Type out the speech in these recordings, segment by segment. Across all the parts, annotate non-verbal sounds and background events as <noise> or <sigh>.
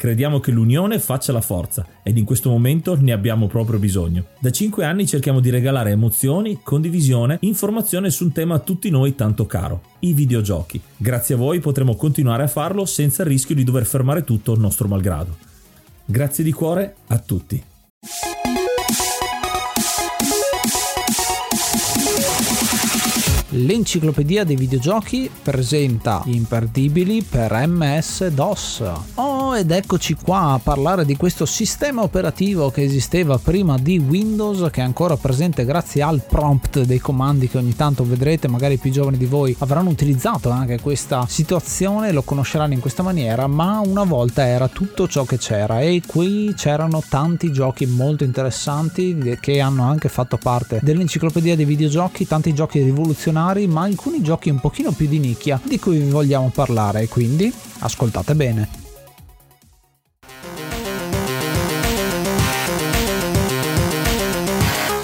Crediamo che l'unione faccia la forza ed in questo momento ne abbiamo proprio bisogno. Da 5 anni cerchiamo di regalare emozioni, condivisione, informazione su un tema a tutti noi tanto caro, i videogiochi. Grazie a voi potremo continuare a farlo senza il rischio di dover fermare tutto il nostro malgrado. Grazie di cuore a tutti. L'enciclopedia dei videogiochi presenta imperdibili per MS-DOS. Ed eccoci qua a parlare di questo sistema operativo che esisteva prima di Windows, che è ancora presente grazie al prompt dei comandi che ogni tanto vedrete, magari i più giovani di voi avranno utilizzato anche questa situazione, lo conosceranno in questa maniera, ma una volta era tutto ciò che c'era e qui c'erano tanti giochi molto interessanti che hanno anche fatto parte dell'enciclopedia dei videogiochi, tanti giochi rivoluzionari ma alcuni giochi un pochino più di nicchia di cui vi vogliamo parlare, quindi ascoltate bene.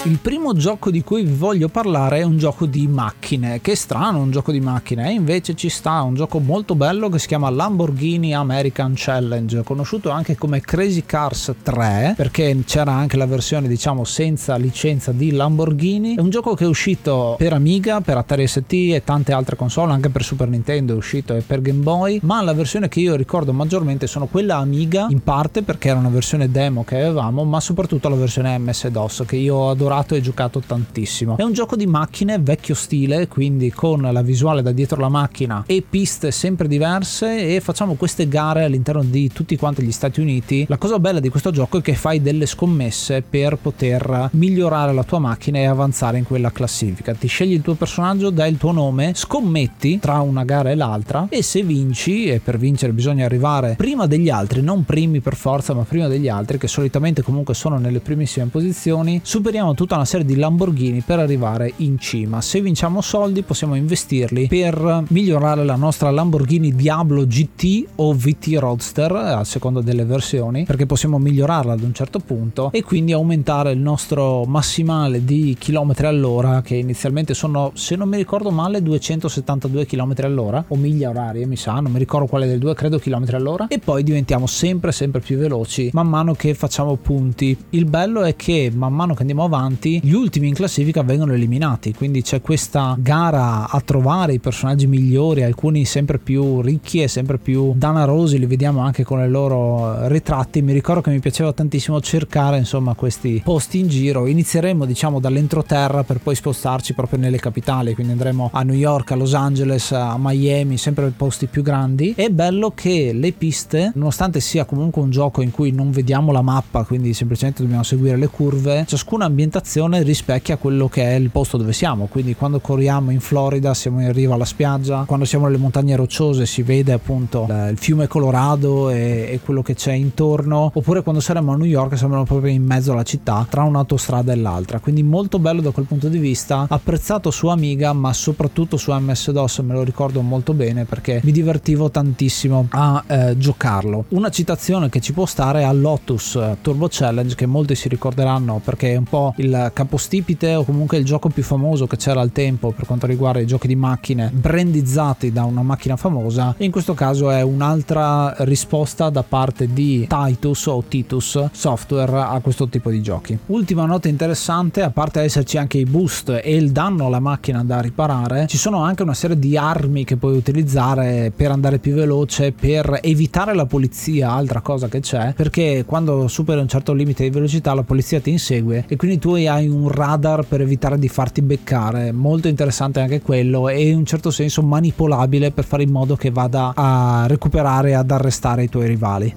Il primo gioco di cui vi voglio parlare è un gioco di macchine, che è strano un gioco di macchine, e invece ci sta un gioco molto bello che si chiama Lamborghini American Challenge, conosciuto anche come Crazy Cars 3, perché c'era anche la versione diciamo senza licenza di Lamborghini. È un gioco che è uscito per Amiga, per Atari ST e tante altre console, anche per Super Nintendo è uscito e per Game Boy, ma la versione che io ricordo maggiormente sono quella Amiga, in parte perché era una versione demo che avevamo, ma soprattutto la versione MS-DOS che io ho provato e giocato tantissimo. È un gioco di macchine vecchio stile, quindi con la visuale da dietro la macchina e piste sempre diverse e facciamo queste gare all'interno di tutti quanti gli Stati Uniti. La cosa bella di questo gioco è che fai delle scommesse per poter migliorare la tua macchina e avanzare in quella classifica. Ti scegli il tuo personaggio, dai il tuo nome, scommetti tra una gara e l'altra e se vinci, e per vincere bisogna arrivare prima degli altri, non primi per forza, ma prima degli altri, che solitamente comunque sono nelle primissime posizioni, superiamo tutta una serie di Lamborghini per arrivare in cima. Se vinciamo soldi possiamo investirli per migliorare la nostra Lamborghini Diablo GT o VT Roadster a seconda delle versioni perché possiamo migliorarla ad un certo punto e quindi aumentare il nostro massimale di chilometri all'ora che inizialmente sono se non mi ricordo male 272 km all'ora o miglia orarie mi sa non mi ricordo quale delle due credo chilometri all'ora e poi diventiamo sempre sempre più veloci man mano che facciamo punti il bello è che man mano che andiamo avanti avanti, gli ultimi in classifica vengono eliminati, quindi c'è questa gara a trovare i personaggi migliori, alcuni sempre più ricchi e sempre più danarosi, li vediamo anche con i loro ritratti. Mi ricordo che mi piaceva tantissimo cercare insomma questi posti in giro. Inizieremo diciamo dall'entroterra per poi spostarci proprio nelle capitali, quindi andremo a New York, a Los Angeles, a Miami, sempre posti più grandi. È bello che le piste, nonostante sia comunque un gioco in cui non vediamo la mappa, quindi semplicemente dobbiamo seguire le curve, ciascuna ambientazione ambientazione rispecchia quello che è il posto dove siamo. Quindi quando corriamo in Florida siamo in riva alla spiaggia, quando siamo nelle montagne rocciose si vede appunto il fiume Colorado e, e quello che c'è intorno, oppure quando saremo a New York siamo proprio in mezzo alla città tra un'autostrada e l'altra. Quindi molto bello da quel punto di vista, apprezzato su Amiga, ma soprattutto su MS-DOS me lo ricordo molto bene perché mi divertivo tantissimo a eh, giocarlo. Una citazione che ci può stare è a Lotus Turbo Challenge che molti si ricorderanno perché è un po' il capostipite o comunque il gioco più famoso che c'era al tempo per quanto riguarda i giochi di macchine brandizzati da una macchina famosa in questo caso è un'altra risposta da parte di Titus o Titus Software a questo tipo di giochi. Ultima nota interessante, a parte esserci anche i boost e il danno alla macchina da riparare, ci sono anche una serie di armi che puoi utilizzare per andare più veloce, per evitare la polizia, altra cosa che c'è, perché quando superi un certo limite di velocità la polizia ti insegue e quindi tu hai hai un radar per evitare di farti beccare, molto interessante anche quello e in un certo senso manipolabile per fare in modo che vada a recuperare e ad arrestare i tuoi rivali.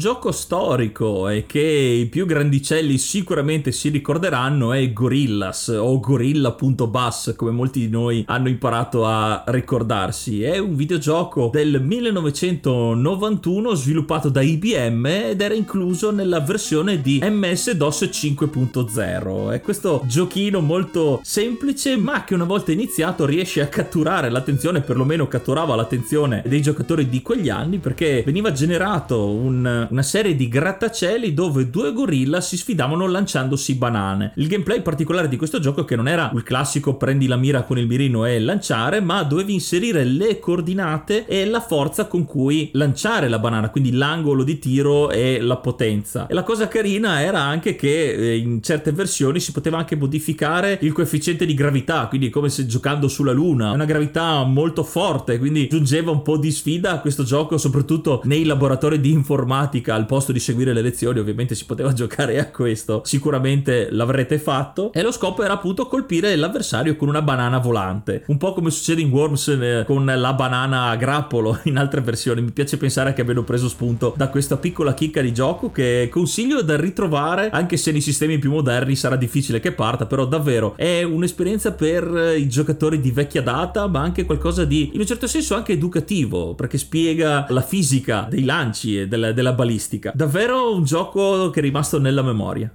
Gioco storico e che i più grandicelli sicuramente si ricorderanno è Gorillas o Gorilla.bus come molti di noi hanno imparato a ricordarsi. È un videogioco del 1991 sviluppato da IBM ed era incluso nella versione di MS-DOS 5.0. È questo giochino molto semplice ma che una volta iniziato riesce a catturare l'attenzione, perlomeno catturava l'attenzione dei giocatori di quegli anni perché veniva generato un una serie di grattacieli dove due gorilla si sfidavano lanciandosi banane. Il gameplay particolare di questo gioco è che non era il classico prendi la mira con il mirino e lanciare, ma dovevi inserire le coordinate e la forza con cui lanciare la banana, quindi l'angolo di tiro e la potenza. E la cosa carina era anche che eh, in certe versioni si poteva anche modificare il coefficiente di gravità, quindi come se giocando sulla luna, una gravità molto forte, quindi giungeva un po' di sfida a questo gioco, soprattutto nei laboratori di informatica informatica al posto di seguire le lezioni, ovviamente si poteva <laughs> giocare a questo, sicuramente l'avrete fatto. E lo scopo era appunto colpire l'avversario con una banana volante, un po' come succede in Worms eh, con la banana a grappolo <laughs> in altre versioni. Mi piace pensare che abbiano preso spunto da questa piccola chicca di gioco che consiglio da ritrovare, anche se nei sistemi più moderni sarà difficile che parta, però davvero è un'esperienza per i giocatori di vecchia data, ma anche qualcosa di in un certo senso anche educativo, perché spiega la fisica dei lanci e della, della balistica. Davvero un gioco che è rimasto nella memoria.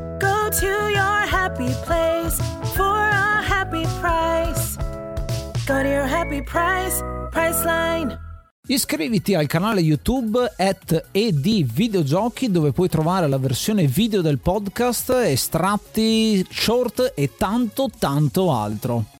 to your happy place for a happy price. Go to your happy price, Priceline. Iscriviti al canale YouTube at ed videogiochi dove puoi trovare la versione video del podcast, estratti, short e tanto tanto altro.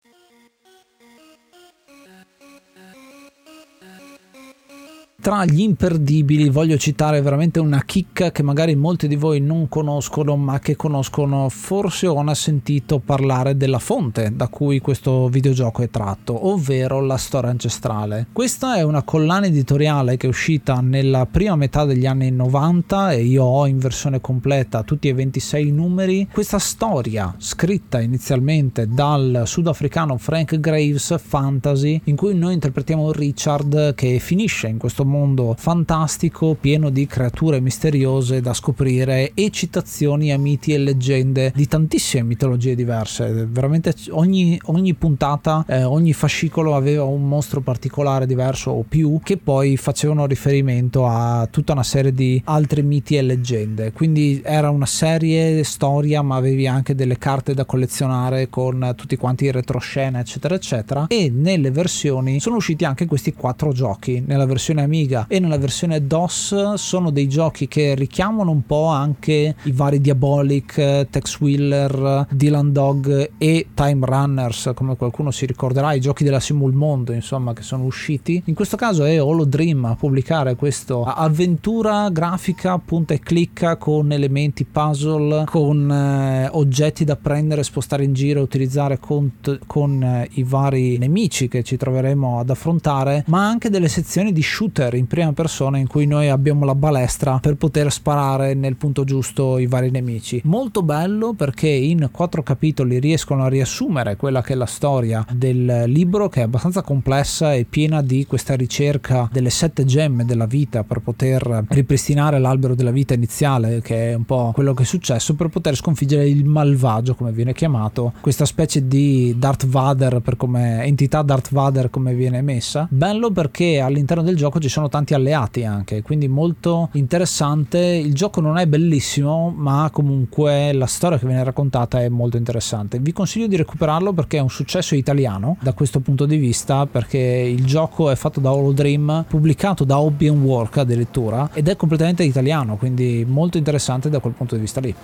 Tra gli imperdibili voglio citare veramente una chicca che magari molti di voi non conoscono ma che conoscono forse o hanno sentito parlare della fonte da cui questo videogioco è tratto, ovvero la storia ancestrale. Questa è una collana editoriale che è uscita nella prima metà degli anni 90 e io ho in versione completa tutti e 26 numeri. Questa storia scritta inizialmente dal sudafricano Frank Graves Fantasy in cui noi interpretiamo Richard che finisce in questo mondo fantastico pieno di creature misteriose da scoprire e citazioni a miti e leggende di tantissime mitologie diverse. Veramente ogni, ogni puntata, eh, ogni fascicolo aveva un mostro particolare diverso o più che poi facevano riferimento a tutta una serie di altri miti e leggende. Quindi era una serie storia, ma avevi anche delle carte da collezionare con tutti quanti i retroscena, eccetera, eccetera. E nelle versioni sono usciti anche questi quattro giochi. Nella versione Amiga Amiga e nella versione DOS sono dei giochi che richiamano un po' anche i vari Diabolic, Tex Wheeler, Dylan Dog e Time Runners, come qualcuno si ricorderà, i giochi della Simul Mondo, insomma, che sono usciti. In questo caso è Holodream a pubblicare questo avventura grafica punta e clicca con elementi puzzle, con eh, oggetti da prendere, spostare in giro, utilizzare con, con eh, i vari nemici che ci troveremo ad affrontare, ma anche delle sezioni di shooter shooter in prima persona in cui noi abbiamo la balestra per poter sparare nel punto giusto i vari nemici. Molto bello perché in quattro capitoli riescono a riassumere quella che è la storia del libro che è abbastanza complessa e piena di questa ricerca delle sette gemme della vita per poter ripristinare l'albero della vita iniziale che è un po' quello che è successo per poter sconfiggere il malvagio come viene chiamato questa specie di Darth Vader per come entità Darth Vader come viene messa bello perché all'interno del gioco ci sono sono tanti alleati anche, quindi molto interessante. Il gioco non è bellissimo, ma comunque la storia che viene raccontata è molto interessante. Vi consiglio di recuperarlo perché è un successo italiano da questo punto di vista, perché il gioco è fatto da Holodream, pubblicato da Hobby Work addirittura, ed è completamente italiano, quindi molto interessante da quel punto di vista lì.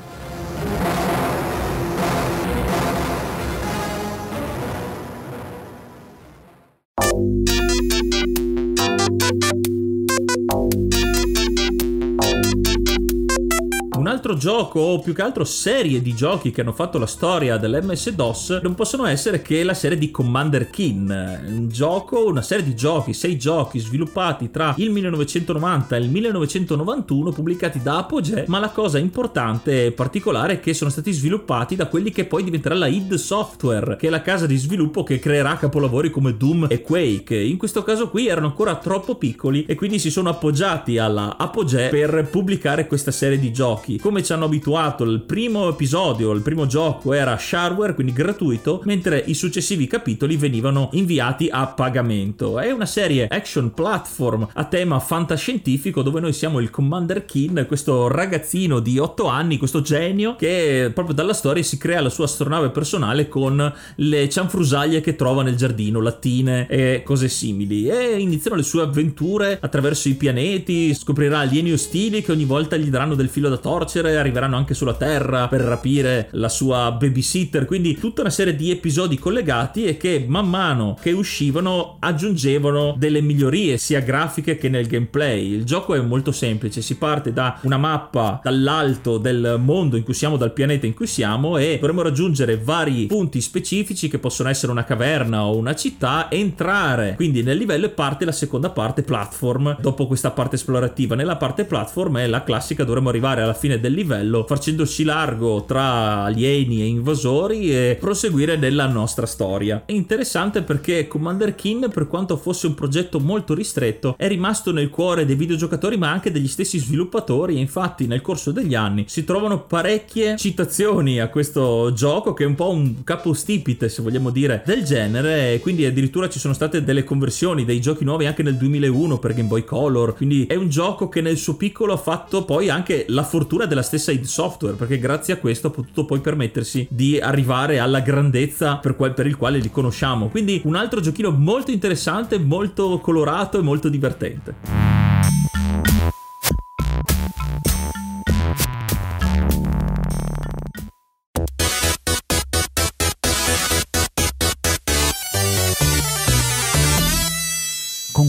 Altro gioco, o più che altro serie di giochi che hanno fatto la storia dell'MS-DOS, non possono essere che la serie di Commander Keen. Un gioco, una serie di giochi, sei giochi sviluppati tra il 1990 e il 1991, pubblicati da Apogee, ma la cosa importante e particolare è che sono stati sviluppati da quelli che poi diventerà la id Software, che è la casa di sviluppo che creerà capolavori come Doom e Quake. In questo caso qui erano ancora troppo piccoli e quindi si sono appoggiati alla Apogee per pubblicare questa serie di giochi come ci hanno abituato il primo episodio, il primo gioco era shareware, quindi gratuito, mentre i successivi capitoli venivano inviati a pagamento. È una serie action platform a tema fantascientifico dove noi siamo il Commander Keen, questo ragazzino di 8 anni, questo genio che proprio dalla storia si crea la sua astronave personale con le cianfrusaglie che trova nel giardino, lattine e cose simili. E iniziano le sue avventure attraverso i pianeti, scoprirà alieni ostili che ogni volta gli daranno del filo da torcere carcere, arriveranno anche sulla Terra per rapire la sua babysitter, quindi tutta una serie di episodi collegati e che man mano che uscivano aggiungevano delle migliorie sia grafiche che nel gameplay. Il gioco è molto semplice, si parte da una mappa dall'alto del mondo in cui siamo, dal pianeta in cui siamo e dovremo raggiungere vari punti specifici che possono essere una caverna o una città, entrare quindi nel livello e parte la seconda parte platform dopo questa parte esplorativa. Nella parte platform è la classica, dovremo arrivare alla fine del livello facendoci largo tra alieni e invasori e proseguire nella nostra storia. È interessante perché Commander Keen, per quanto fosse un progetto molto ristretto, è rimasto nel cuore dei videogiocatori ma anche degli stessi sviluppatori e infatti nel corso degli anni si trovano parecchie citazioni a questo gioco che è un po' un capostipite se vogliamo dire del genere e quindi addirittura ci sono state delle conversioni dei giochi nuovi anche nel 2001 per Game Boy Color quindi è un gioco che nel suo piccolo ha fatto poi anche la fortuna della stessa id Software, perché grazie a questo ha potuto poi permettersi di arrivare alla grandezza per, quel, per il quale li conosciamo. Quindi un altro giochino molto interessante, molto colorato e molto divertente.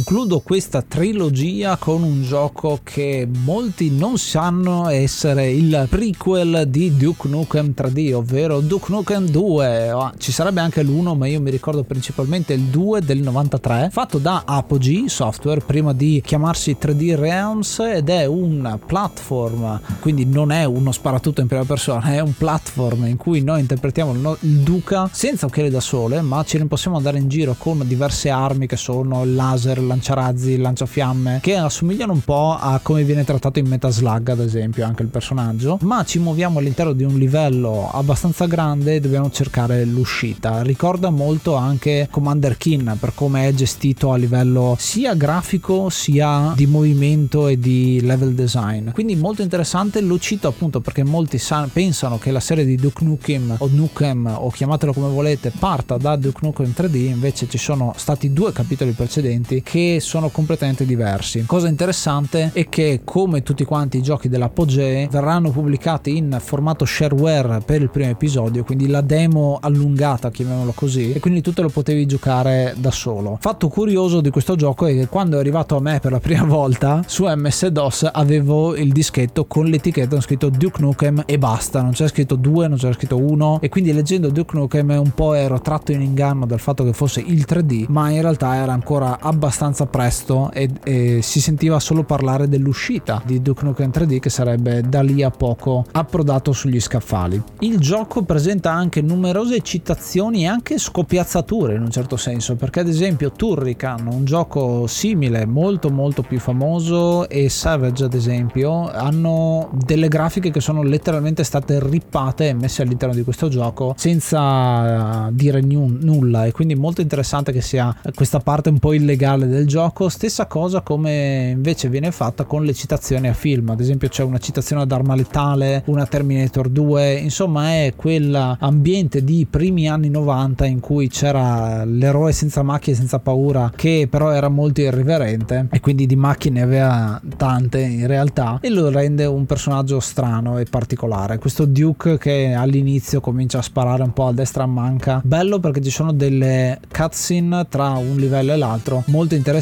Concludo questa trilogia con un gioco che molti non sanno essere il prequel di Duke Nukem 3D, ovvero Duke Nukem 2. Ah, ci sarebbe anche l'1, ma io mi ricordo principalmente il 2 del 93, fatto da Apogee Software prima di chiamarsi 3D Realms ed è un platform, quindi non è uno sparatutto in prima persona, è un platform in cui noi interpretiamo il Duca senza occhiali da sole, ma ce ne possiamo andare in giro con diverse armi che sono il laser, la lanciarazzi, lanciafiamme, che assomigliano un po' a come viene trattato in Metaslug, ad esempio, anche il personaggio, ma ci muoviamo all'interno di un livello abbastanza grande e dobbiamo cercare l'uscita. Ricorda molto anche Commander Keen per come è gestito a livello sia grafico sia di movimento e di level design. Quindi molto interessante, lo cito appunto perché molti san- pensano che la serie di Duke Nukem o Nukem o chiamatelo come volete parta da Duke Nukem 3D, invece ci sono stati due capitoli precedenti che sono completamente diversi. Cosa interessante è che come tutti quanti i giochi dell'Apogee verranno pubblicati in formato shareware per il primo episodio, quindi la demo allungata, chiamiamolo così, e quindi tu te lo potevi giocare da solo. Fatto curioso di questo gioco è che quando è arrivato a me per la prima <laughs> volta su MS-DOS avevo il dischetto con l'etichetta scritto Duke Nukem e basta, non c'era scritto 2, non c'era scritto 1 e quindi leggendo Duke Nukem un po' ero tratto in inganno dal fatto che fosse il 3D, ma in realtà era ancora abbastanza abbastanza presto e, e, si sentiva solo parlare dell'uscita di Duke Nukem 3D che sarebbe da lì a poco approdato sugli scaffali. Il gioco presenta anche numerose citazioni e anche scopiazzature in un certo senso, perché ad esempio Turrican, un gioco simile, molto molto più famoso, e Savage ad esempio, hanno delle grafiche che sono letteralmente state rippate e messe all'interno di questo gioco senza dire nulla e quindi molto interessante che sia questa parte un po' illegale del gioco stessa cosa come invece viene fatta con le citazioni a film, ad esempio c'è una citazione ad Arma Letale, una Terminator 2, insomma è quell'ambiente di primi anni 90 in cui c'era l'eroe senza macchie, senza paura, che però era molto irriverente e quindi di macchine aveva tante in realtà e lo rende un personaggio strano e particolare. Questo Duke che all'inizio comincia a sparare un po' a destra a manca, bello perché ci sono delle cutscene tra un livello e l'altro molto interessanti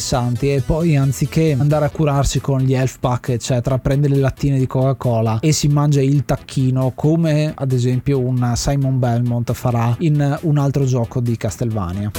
e poi anziché andare a curarsi con gli elf pack eccetera prende le lattine di Coca Cola e si mangia il tacchino come ad esempio un Simon Belmont farà in un altro gioco di Castlevania.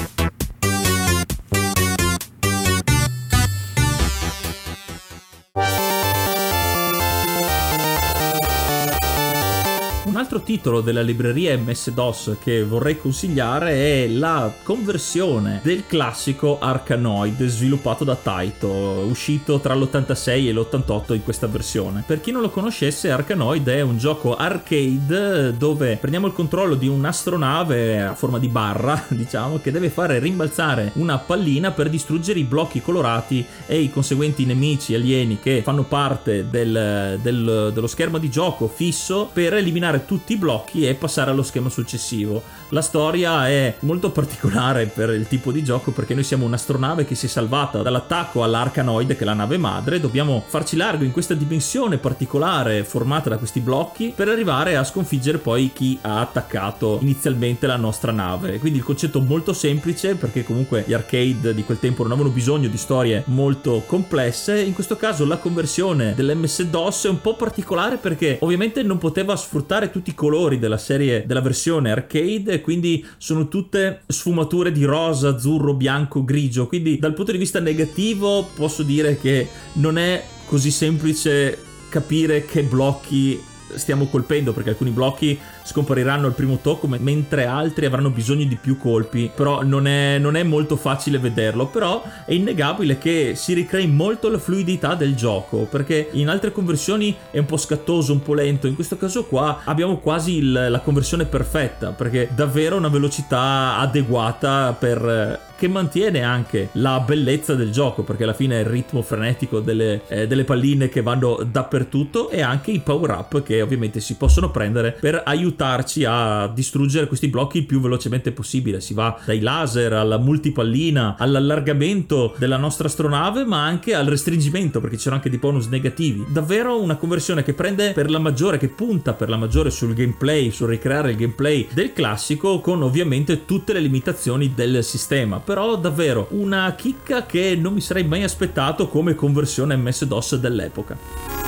Altro titolo della libreria MS-DOS che vorrei consigliare è la conversione del classico Arkanoid sviluppato da Taito, uscito tra l'86 e l'88 in questa versione. Per chi non lo conoscesse, Arkanoid è un gioco arcade dove prendiamo il controllo di un'astronave a forma di barra, <laughs> diciamo, che deve fare rimbalzare una pallina per distruggere i blocchi colorati e i conseguenti nemici alieni che fanno parte del, del, dello schermo di gioco fisso per eliminare tutti i blocchi e passare allo schema successivo. La storia è molto particolare per il tipo di gioco perché noi siamo un'astronave che si è salvata dall'attacco all'Arcanoid che è la nave madre, dobbiamo farci largo in questa dimensione particolare formata da questi blocchi per arrivare a sconfiggere poi chi ha attaccato inizialmente la nostra nave. Quindi il concetto molto semplice perché comunque gli arcade di quel tempo non avevano bisogno di storie molto complesse, in questo caso la conversione dell'MS-DOS è un po' particolare perché ovviamente non poteva sfruttare tutti i colori della serie della versione arcade quindi sono tutte sfumature di rosa, azzurro, bianco, grigio. Quindi dal punto di vista negativo posso dire che non è così semplice capire che blocchi stiamo colpendo perché alcuni blocchi scompariranno al primo tocco mentre altri avranno bisogno di più colpi. Però non è, non è molto facile vederlo. Però è innegabile che si ricrei molto la fluidità del gioco perché in altre conversioni è un po' scattoso un po' lento. In questo caso qua abbiamo quasi il, la conversione perfetta perché davvero una velocità adeguata per che mantiene anche la bellezza del gioco perché alla fine il ritmo frenetico delle, eh, delle palline che vanno dappertutto e anche i power up che ovviamente si possono prendere per aiutarci a distruggere questi blocchi il più velocemente possibile. Si va dai laser alla multipallina all'allargamento della nostra astronave ma anche al restringimento perché c'erano anche dei bonus negativi. Davvero una conversione che prende per la maggiore che punta per la maggiore sul gameplay sul ricreare il gameplay del classico con ovviamente tutte le limitazioni del sistema. Però davvero una chicca che non mi sarei mai aspettato come conversione MS-DOS dell'epoca.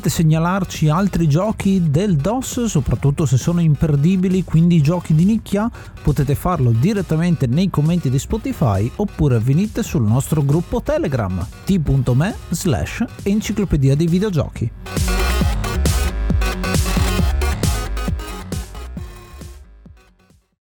Volete segnalarci altri giochi del DOS, soprattutto se sono imperdibili, quindi giochi di nicchia? Potete farlo direttamente nei commenti di Spotify oppure venite sul nostro gruppo Telegram t.me slash enciclopedia dei videogiochi.